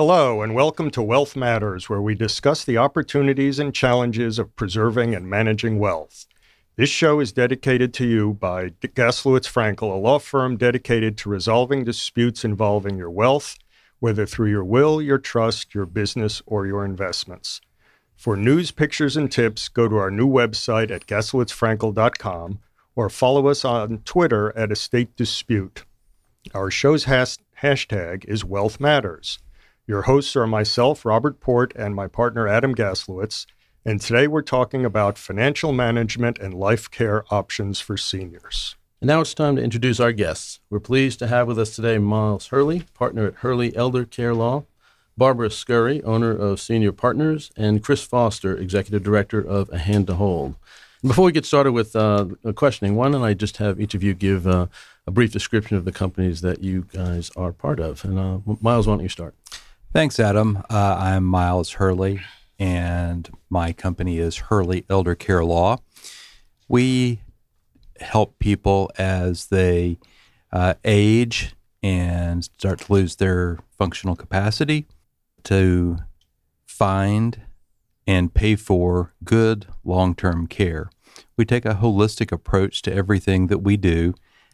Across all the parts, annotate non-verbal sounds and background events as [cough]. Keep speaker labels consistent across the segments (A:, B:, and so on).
A: Hello, and welcome to Wealth Matters, where we discuss the opportunities and challenges of preserving and managing wealth. This show is dedicated to you by Gaslowitz Frankel, a law firm dedicated to resolving disputes involving your wealth, whether through your will, your trust, your business, or your investments. For news, pictures, and tips, go to our new website at gaslowitzfrankel.com or follow us on Twitter at Estate Dispute. Our show's has- hashtag is Wealth Matters. Your hosts are myself, Robert Port, and my partner, Adam Gaslowitz. And today we're talking about financial management and life care options for seniors.
B: And now it's time to introduce our guests. We're pleased to have with us today Miles Hurley, partner at Hurley Elder Care Law, Barbara Scurry, owner of Senior Partners, and Chris Foster, executive director of A Hand to Hold. And before we get started with uh, questioning, why don't I just have each of you give uh, a brief description of the companies that you guys are part of? And uh, Miles, why don't you start?
C: Thanks, Adam. Uh, I'm Miles Hurley, and my company is Hurley Elder Care Law. We help people as they uh, age and start to lose their functional capacity to find and pay for good long term care. We take a holistic approach to everything that we do.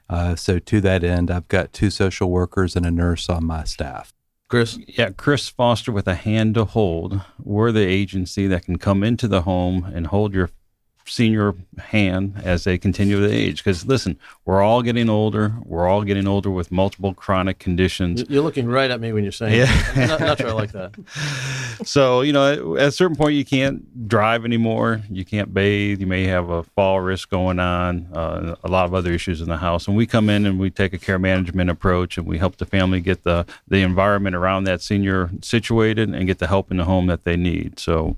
C: Uh, so, to that end, I've got two social workers and a nurse on my staff.
B: Chris?
D: Yeah, Chris Foster with a hand to hold. We're the agency that can come into the home and hold your senior hand as they continue to age. Because listen, we're all getting older. We're all getting older with multiple chronic conditions.
B: You're looking right at me when you're saying,
D: Yeah.
B: Not, not sure I like that. [laughs]
D: So you know, at a certain point, you can't drive anymore. You can't bathe. You may have a fall risk going on. Uh, a lot of other issues in the house. And we come in and we take a care management approach, and we help the family get the the environment around that senior situated and get the help in the home that they need. So.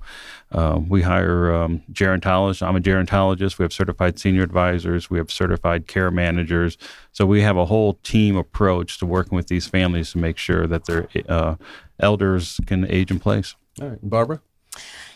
D: Uh, we hire um, gerontologists. I'm a gerontologist. We have certified senior advisors. We have certified care managers. So we have a whole team approach to working with these families to make sure that their uh, elders can age in place.
B: All right. Barbara?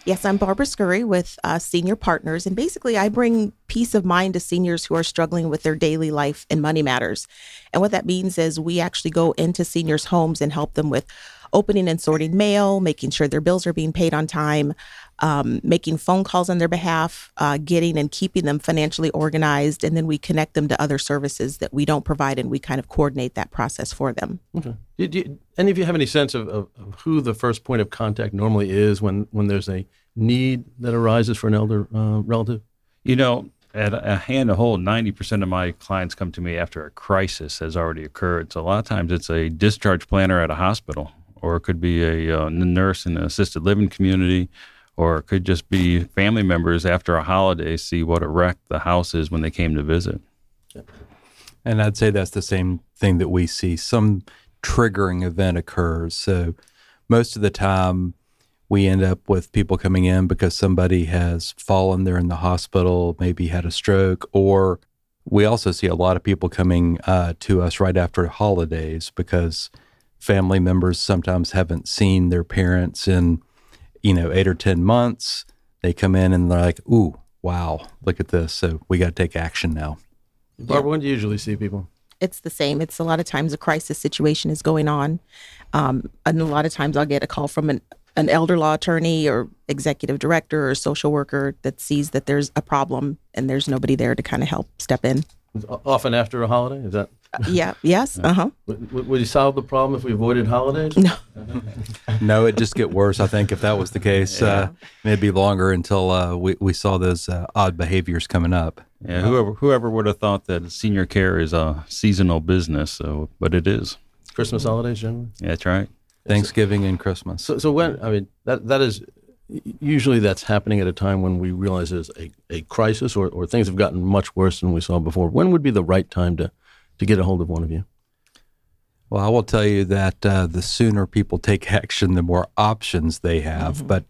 E: Yes, I'm Barbara Scurry with uh, Senior Partners, and basically, I bring peace of mind to seniors who are struggling with their daily life and money matters. And what that means is we actually go into seniors' homes and help them with opening and sorting mail, making sure their bills are being paid on time, um, making phone calls on their behalf, uh, getting and keeping them financially organized, and then we connect them to other services that we don't provide, and we kind of coordinate that process for them.
B: Okay. Do, do, any of you have any sense of, of, of, who the first point of contact normally is when, when there's a need that arises for an elder uh, relative?
D: You know, at a hand to hold, 90% of my clients come to me after a crisis has already occurred. So a lot of times it's a discharge planner at a hospital, or it could be a uh, nurse in an assisted living community, or it could just be family members after a holiday see what a wreck the house is when they came to visit.
C: And I'd say that's the same thing that we see. Some triggering event occurs. So most of the time, we end up with people coming in because somebody has fallen there in the hospital, maybe had a stroke, or we also see a lot of people coming uh, to us right after holidays because family members sometimes haven't seen their parents in, you know, eight or 10 months. They come in and they're like, ooh, wow, look at this. So we got to take action now.
B: Barbara, when do you usually see people?
E: It's the same. It's a lot of times a crisis situation is going on. Um, and a lot of times I'll get a call from an, an elder law attorney or executive director or social worker that sees that there's a problem and there's nobody there to kind of help step in.
B: Often after a holiday? Is that? [laughs]
E: yeah. Yes. Uh huh.
B: Would, would you solve the problem if we avoided holidays?
E: No. [laughs]
C: no, it'd just get worse. I think if that was the case, yeah. uh, maybe longer until uh, we we saw those uh, odd behaviors coming up.
D: Yeah, whoever whoever would have thought that senior care is a seasonal business, so but it is.
B: Christmas holidays generally.
D: Yeah, that's right.
C: Thanksgiving and Christmas.
B: So, so when I mean that that is usually that's happening at a time when we realize there's a, a crisis or, or things have gotten much worse than we saw before. When would be the right time to to get a hold of one of you?
C: Well, I will tell you that uh, the sooner people take [laughs] action, the more options they have. Mm-hmm. But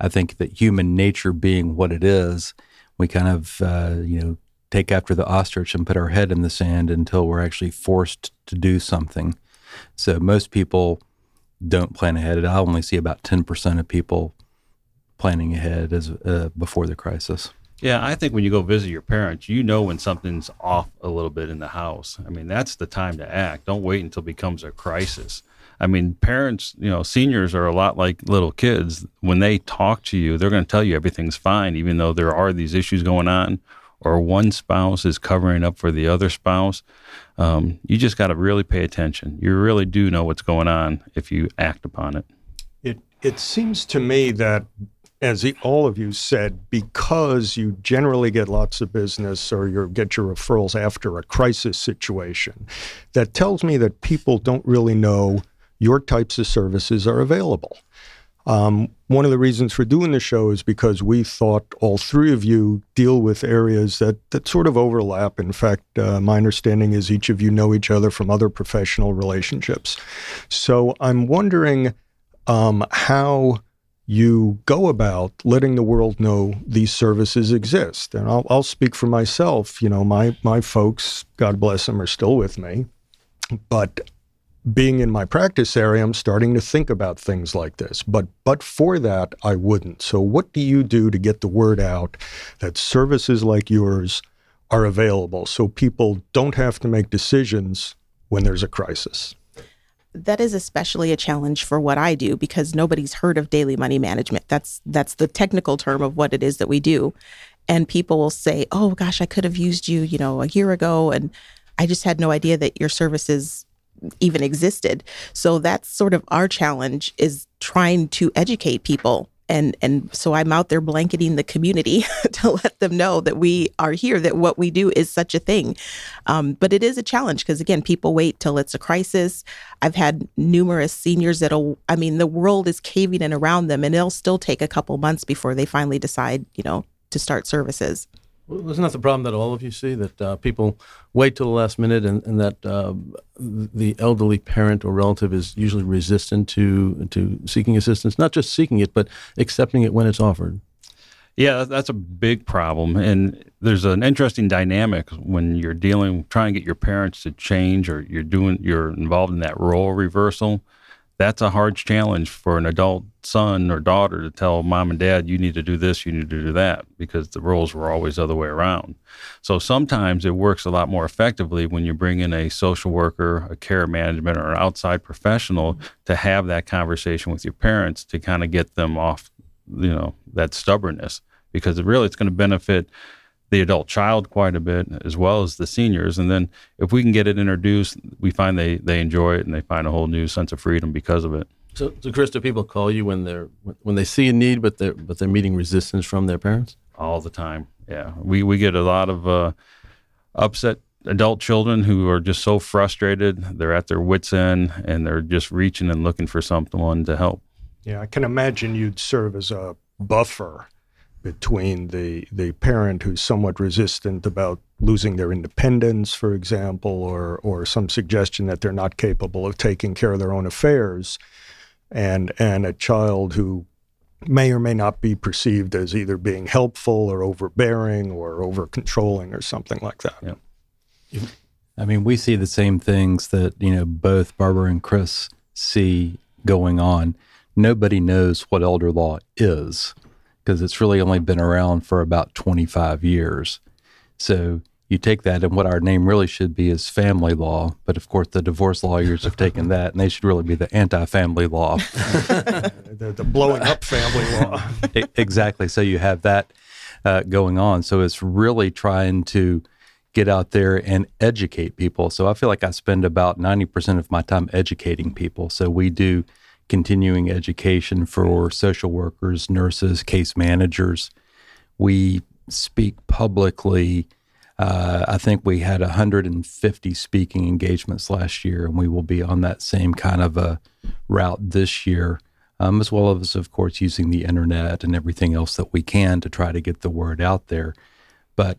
C: I think that human nature being what it is, we kind of uh, you know take after the ostrich and put our head in the sand until we're actually forced to do something. So most people don't plan ahead. I only see about ten percent of people planning ahead as uh, before the crisis.
D: Yeah, I think when you go visit your parents, you know when something's off a little bit in the house. I mean, that's the time to act. Don't wait until it becomes a crisis. I mean, parents, you know, seniors are a lot like little kids. When they talk to you, they're going to tell you everything's fine, even though there are these issues going on, or one spouse is covering up for the other spouse. Um, you just got to really pay attention. You really do know what's going on if you act upon it.
A: It it seems to me that as all of you said, because you generally get lots of business or you get your referrals after a crisis situation, that tells me that people don't really know your types of services are available. Um, one of the reasons for doing the show is because we thought all three of you deal with areas that, that sort of overlap. In fact, uh, my understanding is each of you know each other from other professional relationships. So I'm wondering um, how you go about letting the world know these services exist. And I'll, I'll speak for myself. You know, my my folks, God bless them, are still with me, but being in my practice area, I'm starting to think about things like this. But but for that, I wouldn't. So what do you do to get the word out that services like yours are available so people don't have to make decisions when there's a crisis?
E: That is especially a challenge for what I do because nobody's heard of daily money management. That's that's the technical term of what it is that we do. And people will say, "Oh gosh, I could have used you, you know, a year ago and I just had no idea that your services even existed. So that's sort of our challenge is trying to educate people. And, and so I'm out there blanketing the community [laughs] to let them know that we are here, that what we do is such a thing. Um, but it is a challenge because, again, people wait till it's a crisis. I've had numerous seniors that'll, I mean, the world is caving in around them and it'll still take a couple months before they finally decide, you know, to start services.
B: Well, isn't that the problem that all of you see? That uh, people wait till the last minute, and, and that uh, the elderly parent or relative is usually resistant to to seeking assistance. Not just seeking it, but accepting it when it's offered.
D: Yeah, that's a big problem, and there's an interesting dynamic when you're dealing, trying to get your parents to change, or you're doing, you're involved in that role reversal that's a hard challenge for an adult son or daughter to tell mom and dad, you need to do this, you need to do that, because the roles were always the other way around. So sometimes it works a lot more effectively when you bring in a social worker, a care management, or an outside professional mm-hmm. to have that conversation with your parents to kind of get them off, you know, that stubbornness, because really it's going to benefit the adult child quite a bit as well as the seniors and then if we can get it introduced we find they they enjoy it and they find a whole new sense of freedom because of it
B: so, so Chris, do people call you when they're when they see a need, but they're but they're meeting resistance from their parents?
D: All the time, yeah. We we get a lot of uh, upset adult children who are just so frustrated. They're at their wits' end, and they're just reaching and looking for someone to help.
A: Yeah, I can imagine you'd serve as a buffer between the the parent who's somewhat resistant about losing their independence, for example, or or some suggestion that they're not capable of taking care of their own affairs, and and a child who may or may not be perceived as either being helpful or overbearing or over controlling or something like that.
C: Yeah. I mean, we see the same things that, you know, both Barbara and Chris see going on. Nobody knows what elder law is because it's really only been around for about 25 years. So you take that, and what our name really should be is family law. But of course, the divorce lawyers have taken [laughs] that, and they should really be the anti-family law. [laughs]
A: the, the, blowing up family law. [laughs]
C: exactly. So you have that uh, going on. So it's really trying to get out there and educate people. So I feel like I spend about 90% of my time educating people. So we do continuing education for social workers, nurses, case managers. We speak publicly. Uh, I think we had 150 speaking engagements last year, and we will be on that same kind of a route this year, um, as well as, of course, using the internet and everything else that we can to try to get the word out there. But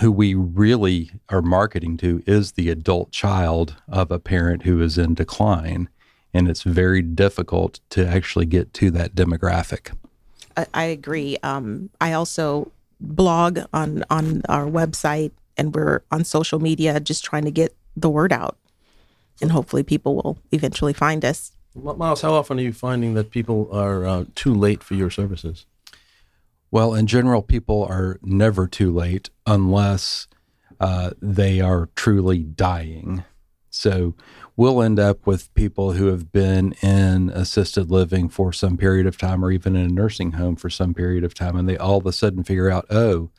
C: who we really are marketing to is the adult child of a parent who is in decline and it's very difficult to actually get to that demographic.
E: I, I agree. Um, I also blog on on our website, and we're on social media, just trying to get the word out, and hopefully, people will eventually find us.
B: Miles, how often are you finding that people are uh, too late for your services?
C: Well, in general, people are never too late unless uh, they are truly dying. So we'll end up with people who have been in assisted living for some period of time or even in a nursing home for some period of time. And they all of a sudden figure out, oh,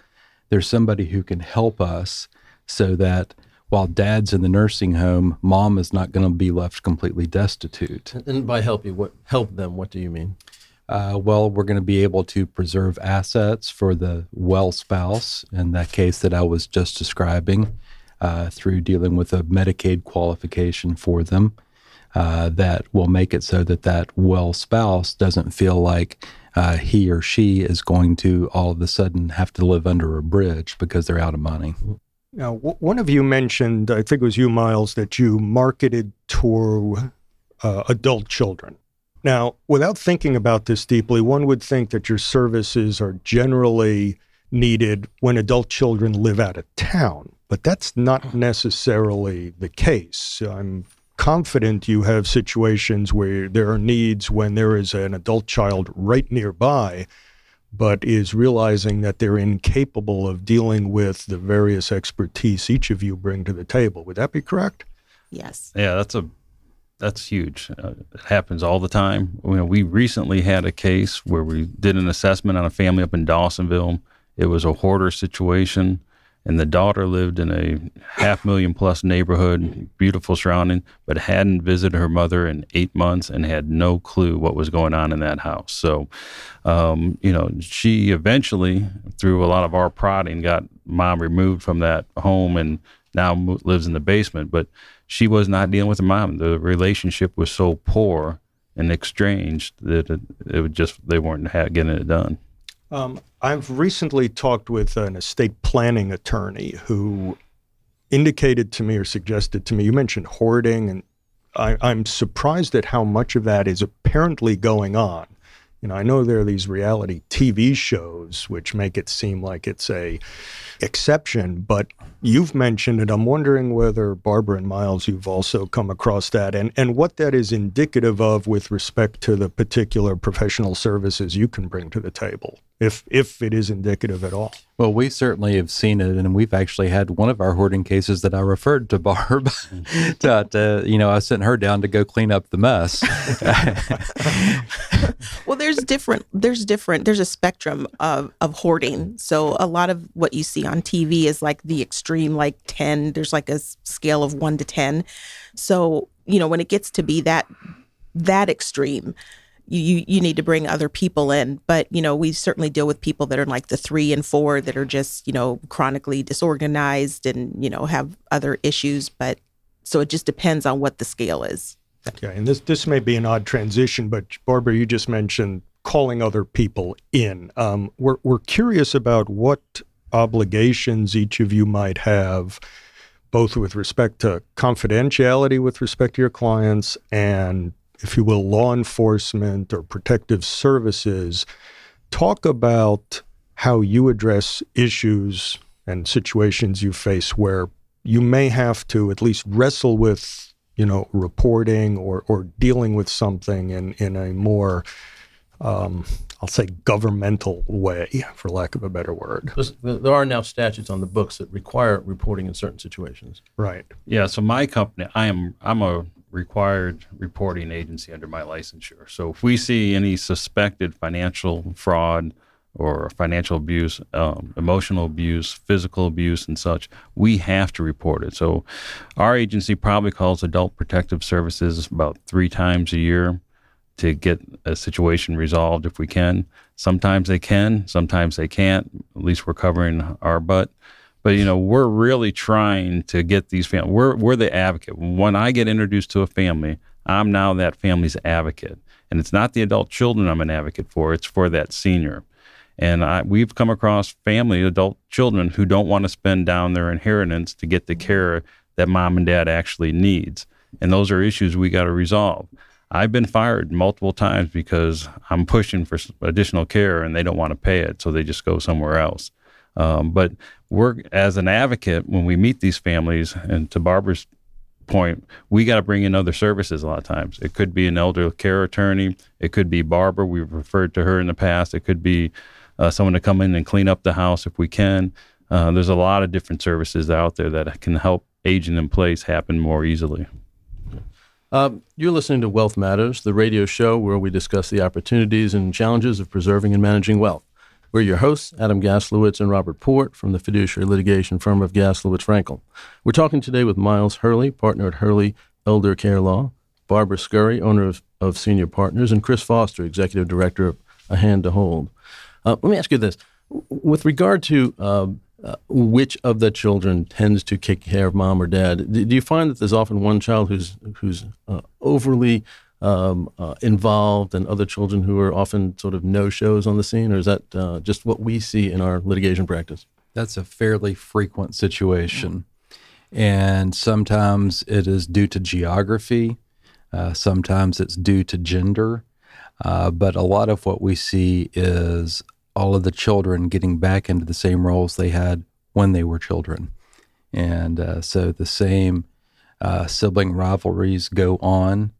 C: there's somebody who can help us so that while dad's in the nursing home, mom is not going to be left completely destitute.
B: And by help you, what help them? What do you mean?
C: Uh, well, we're going to be able to preserve assets for the well spouse in that case that I was just describing uh, through dealing with a Medicaid qualification for them. Uh, that will make it so that that well spouse doesn't feel like uh, he or she is going to all of a sudden have to live under a bridge because they're out of money.
A: Now, w- one of you mentioned, I think it was you, Miles, that you marketed to uh, adult children. Now, without thinking about this deeply, one would think that your services are generally needed when adult children live out of town, but that's not necessarily the case. I'm confident you have situations where there are needs when there is an adult child right nearby, but is realizing that they're incapable of dealing with the various expertise each of you bring to the table. Would that be correct?
E: Yes.
D: Yeah, that's a that's huge. Uh, it happens all the time. You know, we recently had a case where we did an assessment on a family up in Dawsonville. It was a hoarder situation, and the daughter lived in a half million plus neighborhood, beautiful surrounding, but hadn't visited her mother in eight months and had no clue what was going on in that house. So, um, you know, she eventually, through a lot of our prodding, got mom removed from that home and now lives in the basement. But she was not dealing with her mom. The relationship was so poor and exchanged that it, it would just they weren't getting it done.
A: Um, I've recently talked with an estate planning attorney who indicated to me or suggested to me. You mentioned hoarding, and I, I'm surprised at how much of that is apparently going on. You know, I know there are these reality TV shows which make it seem like it's a exception, but you've mentioned it. I'm wondering whether Barbara and Miles, you've also come across that and, and what that is indicative of with respect to the particular professional services you can bring to the table, if if it is indicative at all.
C: Well, we certainly have seen it, and we've actually had one of our hoarding cases that I referred to Barb. [laughs] to, to, you know, I sent her down to go clean up the mess. [laughs]
E: well, there's different. There's different. There's a spectrum of of hoarding. So a lot of what you see on TV is like the extreme, like ten. There's like a scale of one to ten. So you know, when it gets to be that that extreme, you you need to bring other people in but you know we certainly deal with people that are like the three and four that are just you know chronically disorganized and you know have other issues but so it just depends on what the scale is
A: okay and this this may be an odd transition but barbara you just mentioned calling other people in um, we're, we're curious about what obligations each of you might have both with respect to confidentiality with respect to your clients and if you will, law enforcement or protective services, talk about how you address issues and situations you face where you may have to at least wrestle with, you know, reporting or, or dealing with something in, in a more, um, I'll say, governmental way, for lack of a better word.
B: There are now statutes on the books that require reporting in certain situations.
A: Right.
D: Yeah. So my company, I am, I'm a required reporting agency under my licensure. So if we see any suspected financial fraud or financial abuse, um, emotional abuse, physical abuse, and such, we have to report it. So our agency probably calls Adult Protective Services about three times a year to get a situation resolved if we can. Sometimes they can, sometimes they can't. At least we're covering our butt. But you know, we're really trying to get these families. We're we're the advocate. When I get introduced to a family, I'm now that family's advocate, and it's not the adult children I'm an advocate for. It's for that senior. And I, we've come across family, adult children who don't want to spend down their inheritance to get the care that mom and dad actually needs. And those are issues we got to resolve. I've been fired multiple times because I'm pushing for additional care and they don't want to pay it, so they just go somewhere else. Um, but we're as an advocate when we meet these families, and to Barbara's point, we got to bring in other services a lot of times. It could be an elder care attorney. It could be Barbara. We've referred to her in the past. It could be uh, someone to come in and clean up the house if we can. Uh, there's a lot of different services out there that can help aging in place happen more easily.
B: Uh, you're listening to Wealth Matters, the radio show where we discuss the opportunities and challenges of preserving and managing wealth. We're your hosts, Adam Gaslowitz and Robert Port from the fiduciary litigation firm of Gaslowitz Frankel. We're talking today with Miles Hurley, partner at Hurley Elder Care Law, Barbara Scurry, owner of, of Senior Partners, and Chris Foster, executive director of A Hand to Hold. Uh, let me ask you this: with regard to uh, uh, which of the children tends to take care of mom or dad? Do you find that there's often one child who's who's uh, overly um, uh, involved, and other children who are often sort of no shows on the scene, or is that uh, just what we see in our litigation practice?
C: That's a fairly frequent situation, and sometimes it is due to geography. Uh, sometimes it's due to gender. But a lot of what we see is all of the children getting back into the same roles they had when they were children. And uh, so the same uh, sibling rivalries go on.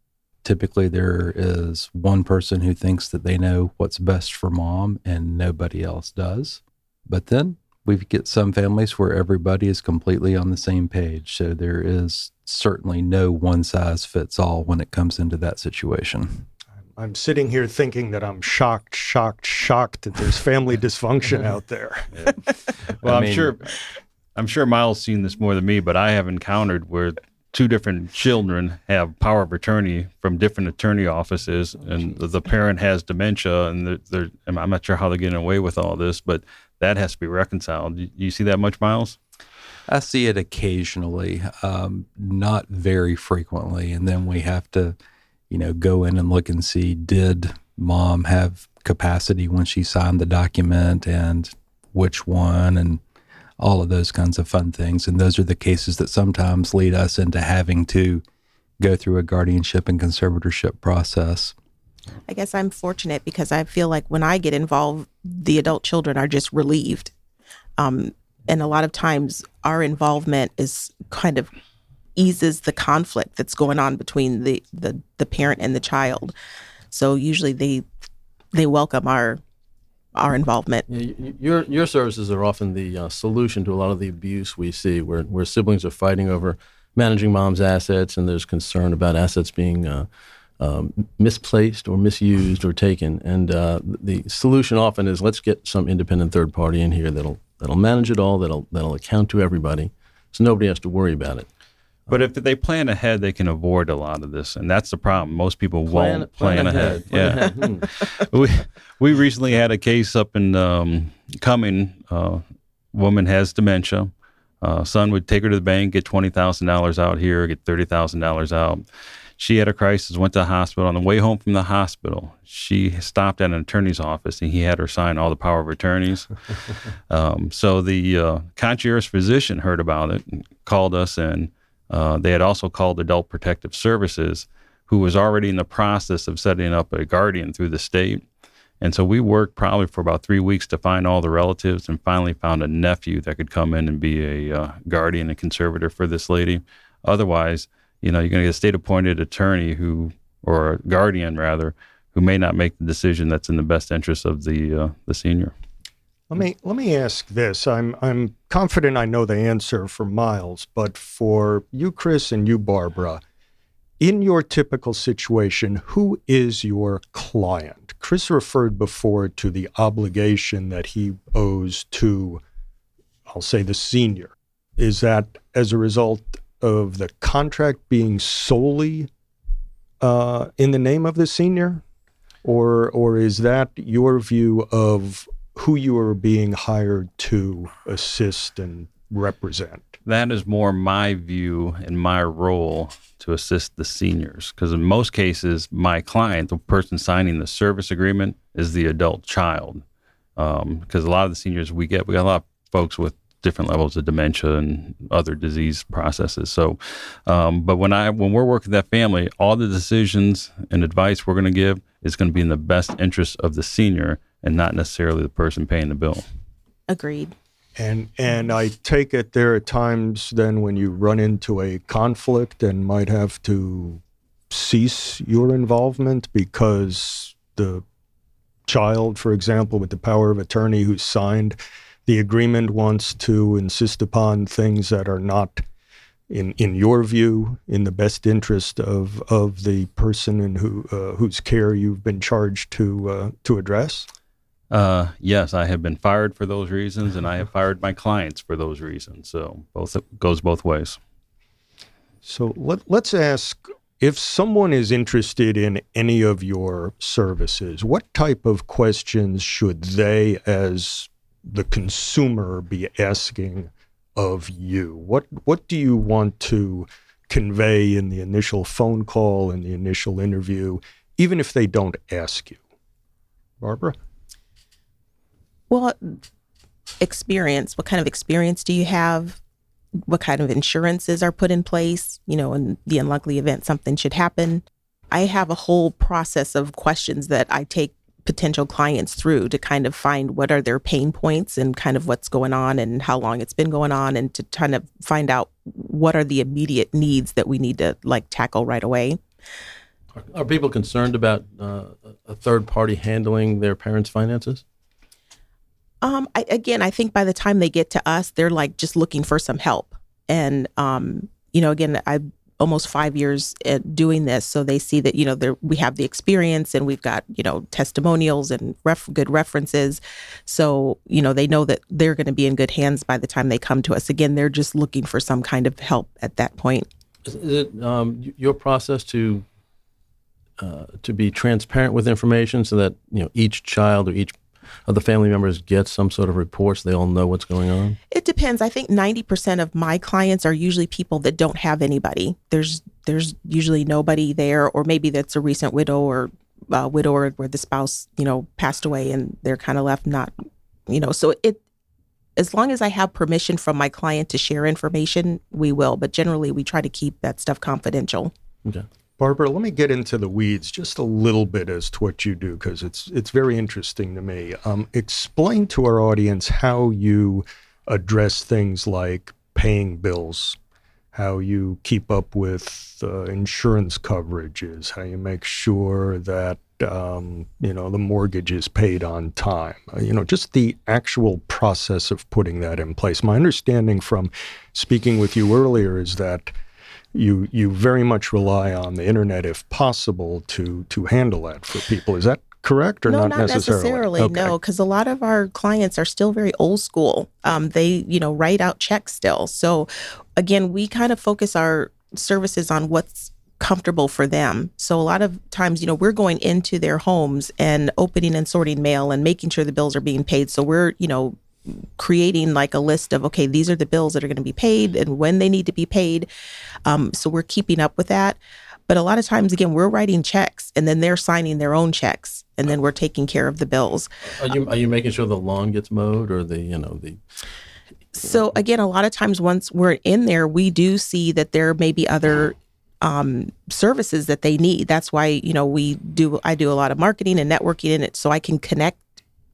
C: Typically, there is one person who thinks that they know what's best for mom and nobody else does. But then we get some families where everybody is completely on the same page. So there is certainly no one size fits all when it comes into that situation.
A: I'm sitting here thinking that I'm shocked, shocked, shocked that there's family [laughs] dysfunction out there.
D: Yeah. Well, I am sure, I'm sure Miles seen this more than me, but I have encountered where two different children have power of attorney from different attorney offices, and the parent has dementia, and they're, they're, I'm not sure how they're getting away with all this, but that has to be reconciled. Do you see that much, Miles?
C: I see it occasionally, um, not very frequently, and then we have to you know, go in and look and see did mom have capacity when she signed the document and which one and all of those kinds of fun things. And those are the cases that sometimes lead us into having to go through a guardianship and conservatorship process.
E: I guess I'm fortunate because I feel like when I get involved, the adult children are just relieved. Um, and a lot of times our involvement is kind of eases the conflict that's going on between the, the the parent and the child. So usually they they welcome our our involvement.
B: Your your services are often the uh, solution to a lot of the abuse we see, where where siblings are fighting over managing mom's assets, and there's concern about assets being uh, um, misplaced or misused or taken. And uh, the solution often is let's get some independent third party in here that'll that'll manage it all, that'll that'll account to everybody, so nobody has to worry about it.
D: But if they plan ahead, they can avoid a lot of this, and that's the problem. Most people plan, won't plan, plan ahead. ahead. Plan yeah, ahead. Hmm. [laughs] we we recently had a case up in um, Cumming. Uh, woman has dementia. Uh, son would take her to the bank, get twenty thousand dollars out here, get thirty thousand dollars out. She had a crisis, went to the hospital. On the way home from the hospital, she stopped at an attorney's office, and he had her sign all the power of attorneys. [laughs] um, so the uh, concierge physician heard about it and called us and uh, they had also called Adult Protective Services, who was already in the process of setting up a guardian through the state. And so we worked probably for about three weeks to find all the relatives and finally found a nephew that could come in and be a uh, guardian and conservator for this lady. Otherwise, you know, you're going to get a state appointed attorney who, or guardian rather, who may not make the decision that's in the best interest of the uh, the senior.
A: Let me let me ask this. I'm I'm confident I know the answer for Miles, but for you, Chris, and you, Barbara, in your typical situation, who is your client? Chris referred before to the obligation that he owes to, I'll say, the senior. Is that as a result of the contract being solely uh, in the name of the senior, or or is that your view of who you are being hired to assist and represent.
D: That is more my view and my role to assist the seniors. Because in most cases, my client, the person signing the service agreement, is the adult child. Because um, a lot of the seniors we get, we got a lot of folks with different levels of dementia and other disease processes. So, um, but when I when we're working with that family, all the decisions and advice we're going to give is going to be in the best interest of the senior and not necessarily the person paying the bill.
E: Agreed.
A: And and I take it there are times then when you run into a conflict and might have to cease your involvement because the child, for example, with the power of attorney who signed the agreement wants to insist upon things that are not in in your view, in the best interest of of the person in who uh, whose care you've been charged to uh, to address?
D: Uh, yes, I have been fired for those reasons, and I have fired my clients for those reasons. So both goes both ways.
A: So let, let's ask if someone is interested in any of your services, what type of questions should they, as the consumer, be asking of you? What what do you want to convey in the initial phone call in the initial interview, even if they don't ask you? Barbara?
E: Well, experience. What kind of experience do you have? What kind of insurances are put in place? You know, in the unlikely event something should happen. I have a whole process of questions that I take potential clients through to kind of find what are their pain points and kind of what's going on and how long it's been going on and to kind of find out what are the immediate needs that we need to like tackle right away.
B: Are, are people concerned about uh, a third party handling their parents' finances?
E: Um, I, again, I think by the time they get to us, they're like just looking for some help. And, um, you know, again, I almost five years at doing this. So they see that, you know, we have the experience and we've got, you know, testimonials and ref, good references. So, you know, they know that they're going to be in good hands by the time they come to us. Again, they're just looking for some kind of help at that point.
B: Is it um, your process to uh, to be transparent with information so that you know each child or each of the family members get some sort of reports? They all know what's going on?
E: It depends. I think 90% of my clients are usually people that don't have anybody. There's there's usually nobody there, or maybe that's a recent widow or uh, widower where the spouse, you know, passed away and they're kind of left not, you know, so it, as long as I have permission from my client to share information, we will. But generally, we try to keep that stuff confidential.
B: Okay.
A: Barbara, let me get into the weeds just a little bit as to what you do because it's it's very interesting to me. Um, explain to our audience how you address things like paying bills, how you keep up with uh, insurance coverages, how you make sure that um, you know the mortgage is paid on time. Uh, you know, just the actual process of putting that in place. My understanding from speaking with you earlier is that you you very much rely on the internet if possible to to handle that for people. Is that correct or
E: no,
A: not,
E: not necessarily?
A: Okay.
E: No, because a lot of our clients are still very old school. Um, they you know write out checks still. So again, we kind of focus our services on what's comfortable for them. So a lot of times, you know, we're going into their homes and opening and sorting mail and making sure the bills are being paid. So we're, you know, creating like a list of okay these are the bills that are going to be paid and when they need to be paid. Um, so we're keeping up with that. But a lot of times again we're writing checks and then they're signing their own checks and then we're taking care of the bills.
B: Are you are you making sure the lawn gets mowed or the you know the
E: so again a lot of times once we're in there we do see that there may be other um, services that they need. That's why you know we do i do a lot of marketing and networking in it so i can connect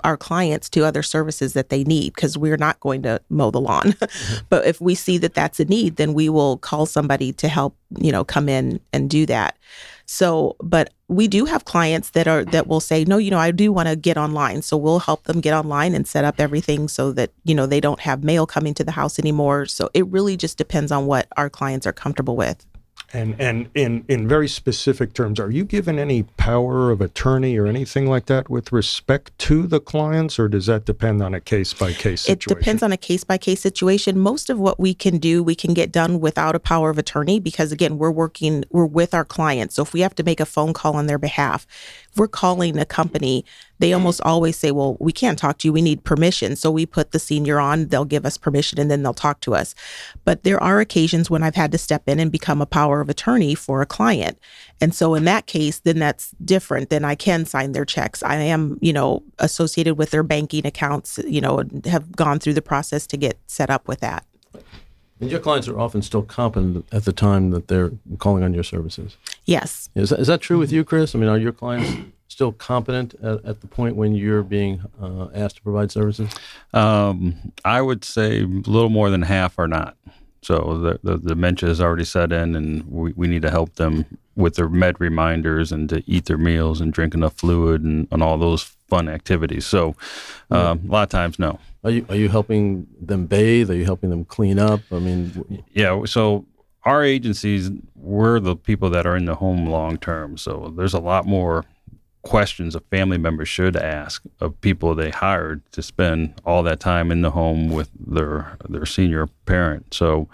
E: our clients to other services that they need because we're not going to mow the lawn. [laughs] Mm-hmm. but if we see that that's a need, then we will call somebody to help, you know, come in and do that. So, but we do have clients that are that will say, "No, you know, I do want to get online." So we'll help them get online and set up everything so that, you know, they don't have mail coming to the house anymore. So it really just depends on what our clients are comfortable with.
A: And and in in very specific terms, are you given any power of attorney or anything like that with respect to the clients, or does that depend on a case by case situation?
E: It depends on a case by case situation. Most of what we can do, we can get done without a power of attorney because again, we're working, we're with our clients. So if we have to make a phone call on their behalf, we're calling a company, they mm-hmm. almost always say, Well, we can't talk to you. We need permission. So we put the senior on, they'll give us permission and then they'll talk to us. But there are occasions when I've had to step in and become a power of attorney for a client. And so in that case, then that's different. Then I can sign their checks. I am, you know, associated with their banking accounts, you know, and have gone through the process to get set up with that.
B: and your clients are often still competent at the time that they're calling on your services.
E: Yes.
B: Is that, is that true with you, Chris? I mean, are your clients [clears throat] still competent at, at the point when you're being uh, asked to provide services?
D: Um, I would say a little more than half are not. So the, the, the dementia has already set in, and we, we need to help them with their med reminders and to eat their meals and drink enough fluid and, and all those fun activities. So um, a lot of times, no.
B: Are you are you helping them bathe? Are you helping them clean up? I mean,
D: Yeah. So our agencies, we're the people that are in the home long term. So there's a lot more questions a family member should ask of people they hired to spend all that time in the home with their their senior parent. So,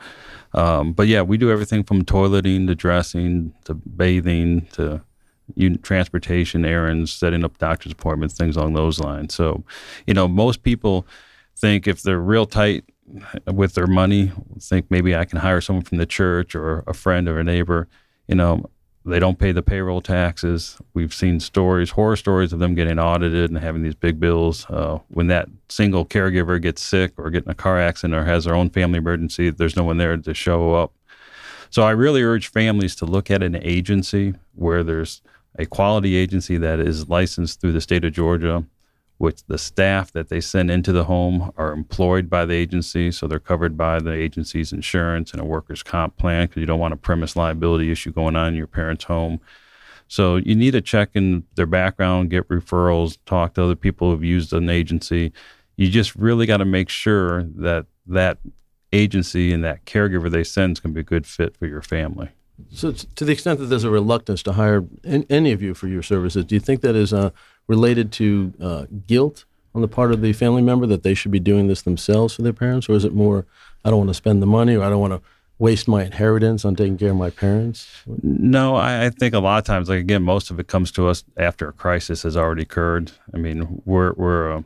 D: um, but yeah, we do everything from toileting to dressing to bathing to transportation errands, setting up doctor's appointments, things along those lines. So, you know, most people think if they're real tight with their money, think maybe I can hire someone from the church or a friend or a neighbor. You know, they don't pay the payroll taxes. We've seen stories, horror stories of them getting audited and having these big bills. Uh, when that single caregiver gets sick or get in a car accident or has their own family emergency, there's no one there to show up. So I really urge families to look at an agency where there's a quality agency that is licensed through the state of Georgia which the staff that they send into the home are employed by the agency, so they're covered by the agency's insurance and a workers' comp plan because you don't want a premise liability issue going on in your parents' home. So you need to check in their background, get referrals, talk to other people who've used an agency. You just really got to make sure that that agency and that caregiver they send is going to be a good fit for your family.
B: So, to the extent that there's a reluctance to hire any of you for your services, do you think that is a related to uh, guilt on the part of the family member that they should be doing this themselves for their parents, or is it more, I don't want to spend the money, or I don't want to waste my inheritance on taking care of my parents?
D: No, I, I, think a lot of times, like again, most of it comes to us after a crisis has already occurred. I mean, we're we're uh,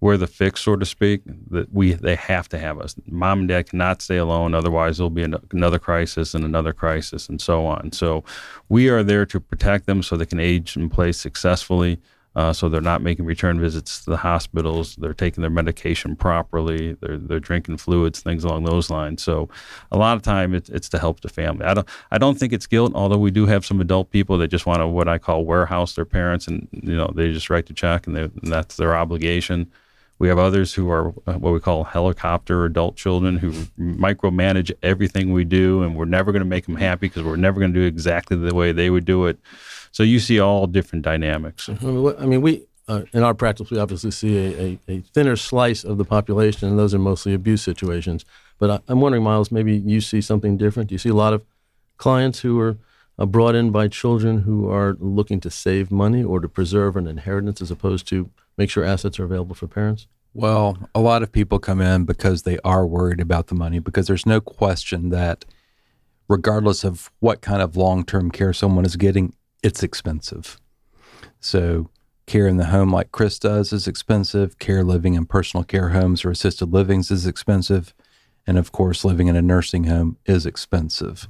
D: we're the fix, so to speak. That we they have to have us. Mom and dad cannot stay alone, otherwise there'll be an, another crisis and another crisis and so on. So, we are there to protect them so they can age in place successfully. Uh, so they're not making return visits to the hospitals. They're taking their medication properly. They're they're drinking fluids, things along those lines. So a lot of time it's, it's to help the family. I don't I don't think it's guilt, although we do have some adult people that just want to what I call warehouse their parents, and you know they just write the check and, and that's their obligation. We have others who are uh, what we call helicopter adult children who micromanage everything we do, and we're never going to make them happy because we're never going to do exactly the way they would do it. So you see all different dynamics.
B: I mean, we uh, in our practice we obviously see a, a, a, thinner slice of the population, and those are mostly abuse situations. But I, am wondering, Miles, maybe you see something different. Do you see a lot of clients who are uh, brought in by children who are looking to save money or to preserve an inheritance as opposed to make sure assets are available for parents?
C: Well, a lot of people come in because they are worried about the money because there's no question that regardless of what kind of long-term care someone is getting, it's expensive. So, care in the home, like Chris does, is expensive. Care living in personal care homes or assisted livings is expensive. And of course, living in a nursing home is expensive.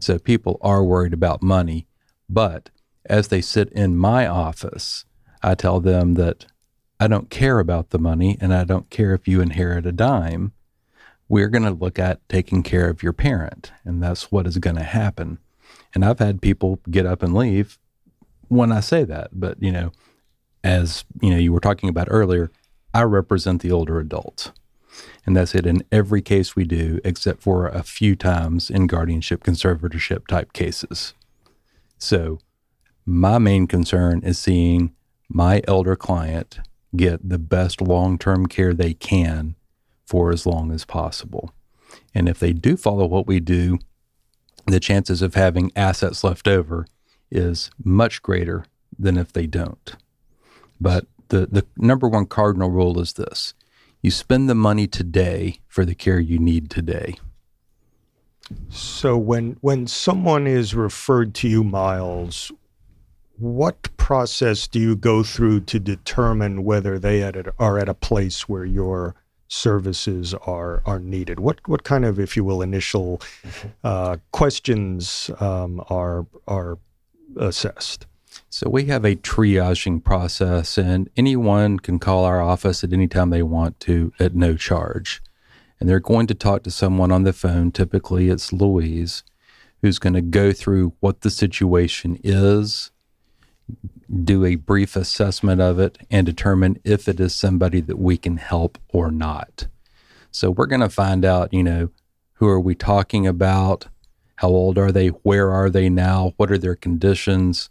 C: So, people are worried about money. But as they sit in my office, I tell them that I don't care about the money and I don't care if you inherit a dime. We're going to look at taking care of your parent, and that's what is going to happen. And I've had people get up and leave when I say that. But, you know, as you know, you were talking about earlier, I represent the older adult. And that's it in every case we do, except for a few times in guardianship conservatorship type cases. So, my main concern is seeing my elder client get the best long term care they can for as long as possible. And if they do follow what we do, the chances of having assets left over is much greater than if they don't. But the, the number one cardinal rule is this you spend the money today for the care you need today.
A: So when when someone is referred to you, Miles, what process do you go through to determine whether they are at a place where you're services are are needed? What what kind of, if you will, initial uh, questions um, are are assessed?
C: So we have a triaging process, and anyone can call our office at any time they want to at no charge. And they're going to talk to someone on the phone. Typically, it's Louise, who's going to go through what the situation is, do a brief assessment of it and determine if it is somebody that we can help or not. So we're going to find out, you know, who are we talking about? How old are they? Where are they now? What are their conditions?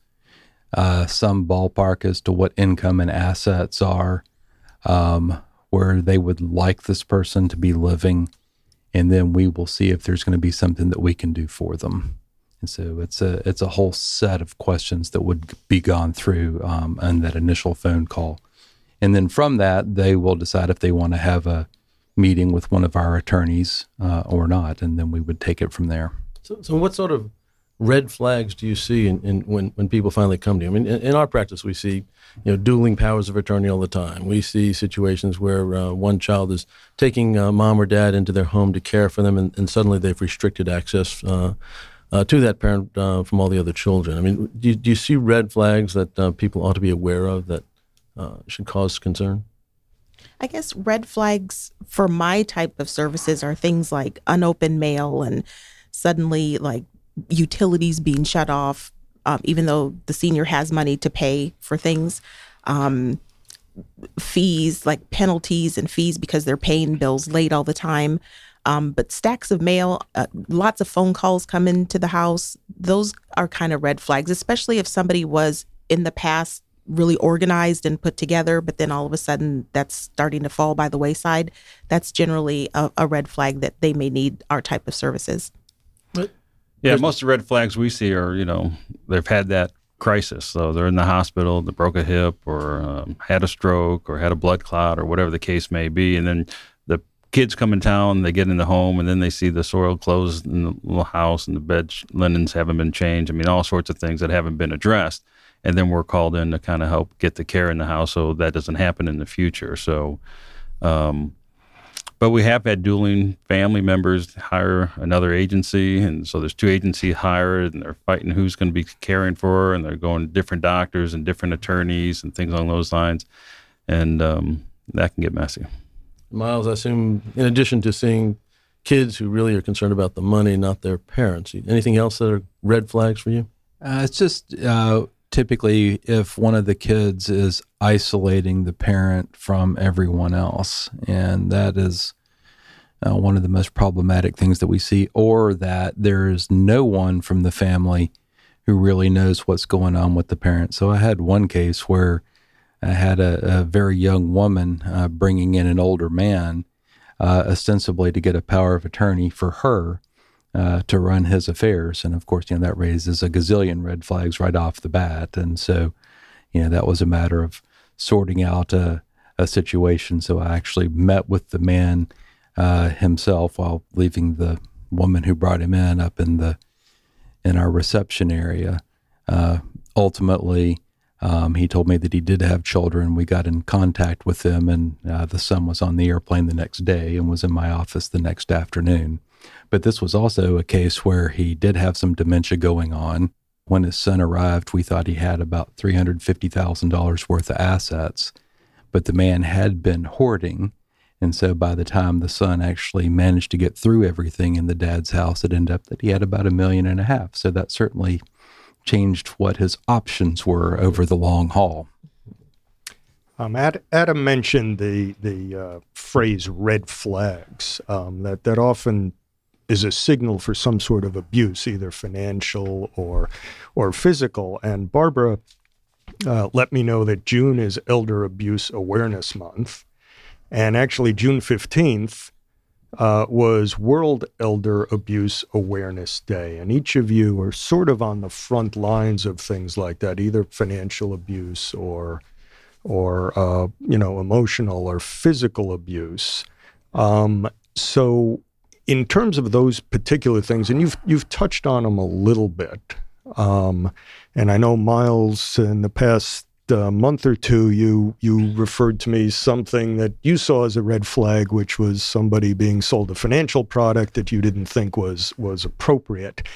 C: Uh, some ballpark as to what income and assets are, um, where they would like this person to be living. and then we will see if there's going to be something that we can do for them. And so it's a it's a whole set of questions that would be gone through um, on that initial phone call, and then from that they will decide if they want to have a meeting with one of our attorneys uh, or not, and then we would take it from there.
B: So, so what sort of red flags do you see in, in when, when people finally come to you? I mean, in, in, our practice, we see you know dueling powers of attorney all the time. We see situations where uh, one child is taking uh, mom or dad into their home to care for them, and, and suddenly they've restricted access uh, uh, to that parent uh, from all the other children. I mean, do you, do you see red flags that uh, people ought to be aware of that uh, should cause concern?
E: I guess red flags for my type of services are things like unopened mail and suddenly like utilities being shut off, um, even though the senior has money to pay for things. Um, fees like penalties and fees because they're paying bills late all the time. Um, but stacks of mail, uh, lots of phone calls come into the house. Those are kind of red flags, especially if somebody was in the past really organized and put together, but then all of a sudden that's starting to fall by the wayside. That's generally a, a red flag that they may need our type of services.
D: Yeah, most of the red flags we see are, you know, they've had that crisis. So they're in the hospital, they broke a hip or um, had a stroke or had a blood clot or whatever the case may be. And then kids come in town, they get in the home, and then they see the soiled clothes in the little house and the bed linens haven't been changed. I mean, all sorts of things that haven't been addressed. And then we're called in to kind of help get the care in the house so that doesn't happen in the future. So, um, but we have had dueling family members hire another agency, and so there's two agencies hired, and they're fighting who's going to be caring for her, and they're going to different doctors and different attorneys and things along those lines, and um, that can get messy.
B: Miles, I assume, in addition to seeing kids who really are concerned about the money, not their parents, anything else that are red flags for you?
C: Uh, it's just uh, typically if one of the kids is isolating the parent from everyone else, and that is uh, one of the most problematic things that we see, or that there's no one from the family who really knows what's going on with the parent. So I had one case where I had a, a very young woman uh, bringing in an older man, uh, ostensibly to get a power of attorney for her uh, to run his affairs. And of course, you know, that raises a gazillion red flags right off the bat. And so, you know, that was a matter of sorting out a, a situation. So I actually met with the man uh, himself while leaving the woman who brought him in up in the in our reception area. Uh, ultimately, um, he told me that he did have children. We got in contact with them, and uh, the son was on the airplane the next day and was in my office the next afternoon. But this was also a case where he did have some dementia going on. When his son arrived, we thought he had about $350,000 worth of assets, but the man had been hoarding. And so by the time the son actually managed to get through everything in the dad's house, it ended up that he had about a million and a half. So that certainly changed what his options were over the long haul.
A: Um, Adam mentioned the the uh, phrase "red flags." Um, that that often is a signal for some sort of abuse, either financial or or physical. And Barbara uh, let me know that June is Elder Abuse Awareness Month, and actually June fifteenth uh, was World Elder Abuse Awareness Day. And each of you are sort of on the front lines of things like that, either financial abuse or, or uh, you know, emotional or physical abuse. Um, so, in terms of those particular things, and you've you've touched on them a little bit, um, and I know Miles in the past uh, month or two, you you referred to me something that you saw as a red flag, which was somebody being sold a financial product that you didn't think was was appropriate.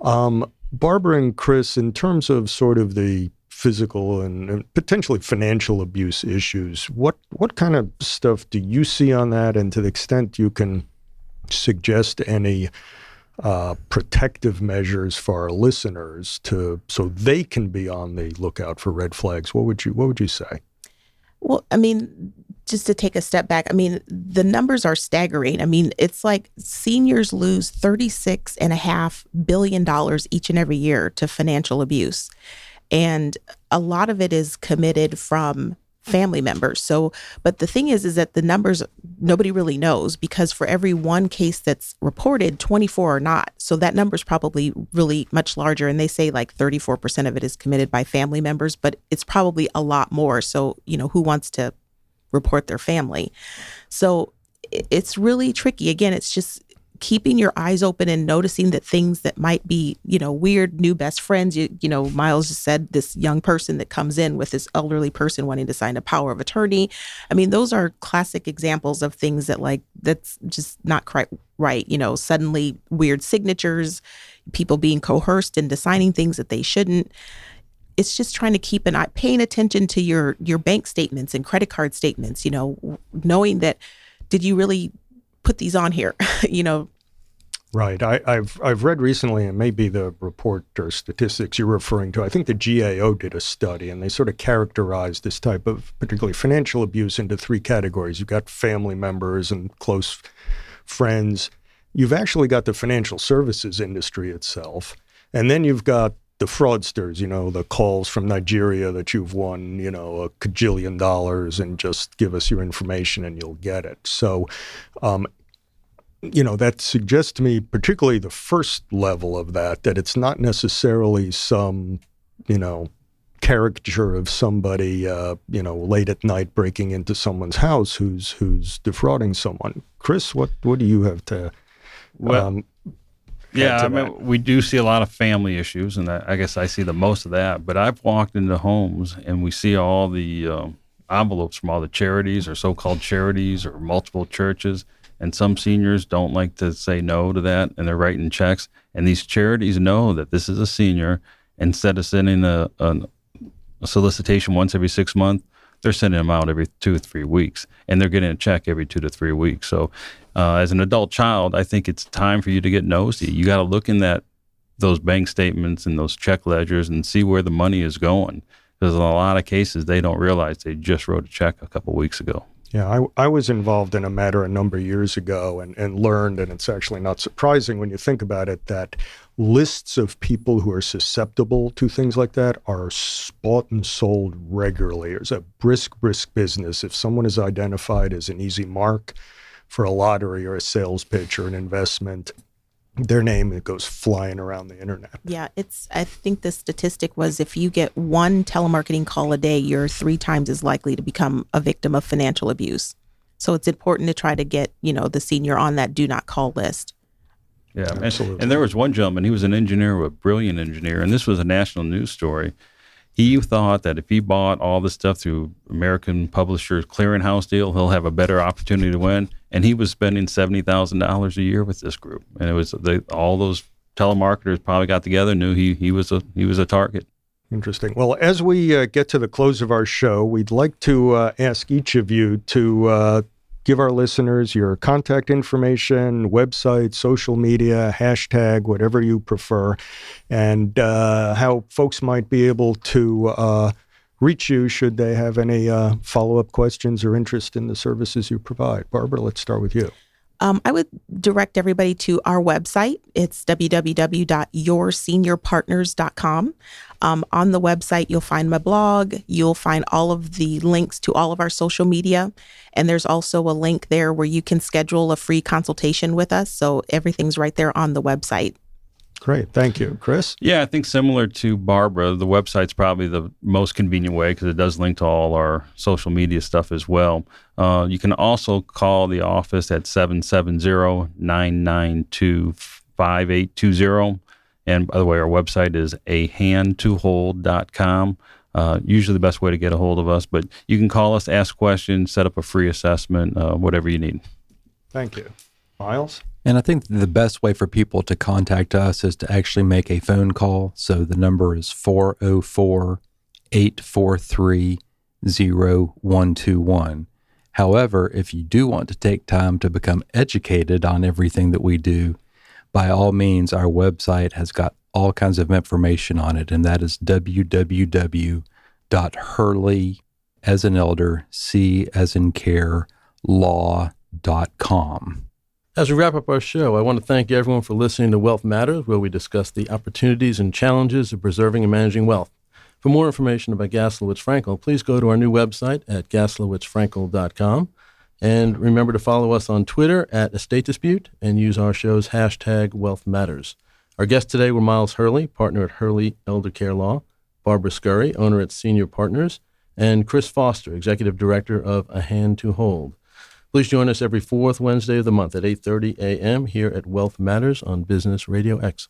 A: Um, Barbara and Chris, in terms of sort of the physical and, and, potentially financial abuse issues, what what kind of stuff do you see on that? And to the extent you can suggest any uh, protective measures for our listeners to so they can be on the lookout for red flags, what would you what would you say?
E: Well, I mean, just to take a step back, I mean, the numbers are staggering. I mean, it's like seniors lose thirty-six and a half billion dollars each and every year to financial abuse. And a lot of it is committed from family members. So, but the thing is, is that the numbers nobody really knows because for every one case that's reported, 24 are not. So that number is probably really much larger. And they say like 34% of it is committed by family members, but it's probably a lot more. So, you know, who wants to report their family? So it's really tricky. Again, it's just keeping your eyes open and noticing that things that might be, you know, weird new best friends. You, you know, Miles just said this young person that comes in with this elderly person wanting to sign a power of attorney. I mean, those are classic examples of things that like that's just not quite right. You know, suddenly weird signatures, people being coerced into signing things that they shouldn't it's just trying to keep an eye paying attention to your your bank statements and credit card statements you know knowing that did you really put these on here [laughs] you know
A: Right. I, have I've read recently, and maybe the report or statistics you're referring to. I think the GAO did a study, and they sort of characterized this type of particularly financial abuse into three categories. You've got family members and close friends. You've actually got the financial services industry itself, and then you've got the fraudsters. You know, the calls from Nigeria that you've won, you know, a cajillion dollars, and just give us your information and you'll get it. So, um, you know, that suggests to me, particularly the first level of that, that it's not necessarily some, you know, caricature of somebody, uh, you know, late at night breaking into someone's house who's who's defrauding someone. Chris, what what do you have to?
D: Well, um, yeah, I mean, we do see a lot of family issues, and I, I, guess I see the most of that. But I've walked into homes and we see all the um, envelopes from all the charities or so-called charities or multiple churches and some seniors don't like to say no to that, and they're writing checks. And these charities know that this is a senior. Instead of sending a, a, a solicitation once every six months, they're sending them out every two or three weeks, and they're getting a check every two to three weeks. So, uh, as an adult child, I think it's time for you to get nosy. You got to look in that those bank statements and those check ledgers and see where the money is going. Because in a lot of cases, they don't realize they just wrote a check a couple weeks ago.
A: Yeah, I, I was involved in a matter a number of years ago and, and learned, and it's actually not surprising when you think about it, that lists of people who are susceptible to things like that are bought and sold regularly. It's a brisk, brisk business. If someone is identified as an easy mark for a lottery or a sales pitch or an investment, their name it goes flying around the internet.
E: Yeah, it's I think the statistic was if you get one telemarketing call a day, you're 3 times as likely to become a victim of financial abuse. So it's important to try to get, you know, the senior on that do not call list.
D: Yeah, absolutely. And, and there was one gentleman, he was an engineer, a brilliant engineer, and this was a national news story he thought that if he bought all this stuff through American Publishers Clearinghouse deal, he'll have a better opportunity to win. And he was spending seventy thousand dollars a year with this group, and it was they, all those telemarketers probably got together, knew he he was a he was a target.
A: Interesting. Well, as we uh, get to the close of our show, we'd like to uh, ask each of you to uh, give our listeners your contact information, website, social media, hashtag, whatever you prefer, and uh, how folks might be able to uh, reach you should they have any uh, follow up questions or interest in the services you provide. Barbara, let's start with you.
E: Um, I would direct everybody to our website. It's www.yourseniorpartners.com. Um, on the website, you'll find my blog. You'll find all of the links to all of our social media. And there's also a link there where you can schedule a free consultation with us. So everything's right there on the website.
A: Great. Thank you. Chris?
D: Yeah, I think similar to Barbara, the website's probably the most convenient way because it does link to all our social media stuff as well. Uh, you can also call the office at 770 992 5820. And by the way, our website is a handtohold.com. Uh, usually the best way to get a hold of us, but you can call us, ask questions, set up a free assessment, uh, whatever you need.
A: Thank you. Miles?
C: And I think the best way for people to contact us is to actually make a phone call. So the number is 404 843 0121. However, if you do want to take time to become educated on everything that we do, by all means, our website has got all kinds of information on it, and that is www.hurley as an elder, C as in care, law.com.
B: As we wrap up our show, I want to thank everyone for listening to Wealth Matters, where we discuss the opportunities and challenges of preserving and managing wealth. For more information about Gaslowitz Frankel, please go to our new website at gaslowitzfrankel.com. And remember to follow us on Twitter at Estate Dispute and use our show's hashtag Wealth Matters. Our guests today were Miles Hurley, partner at Hurley Elder Care Law, Barbara Scurry, owner at Senior Partners, and Chris Foster, executive director of A Hand to Hold. Please join us every fourth Wednesday of the month at 8:30 a.m. here at Wealth Matters on Business Radio X.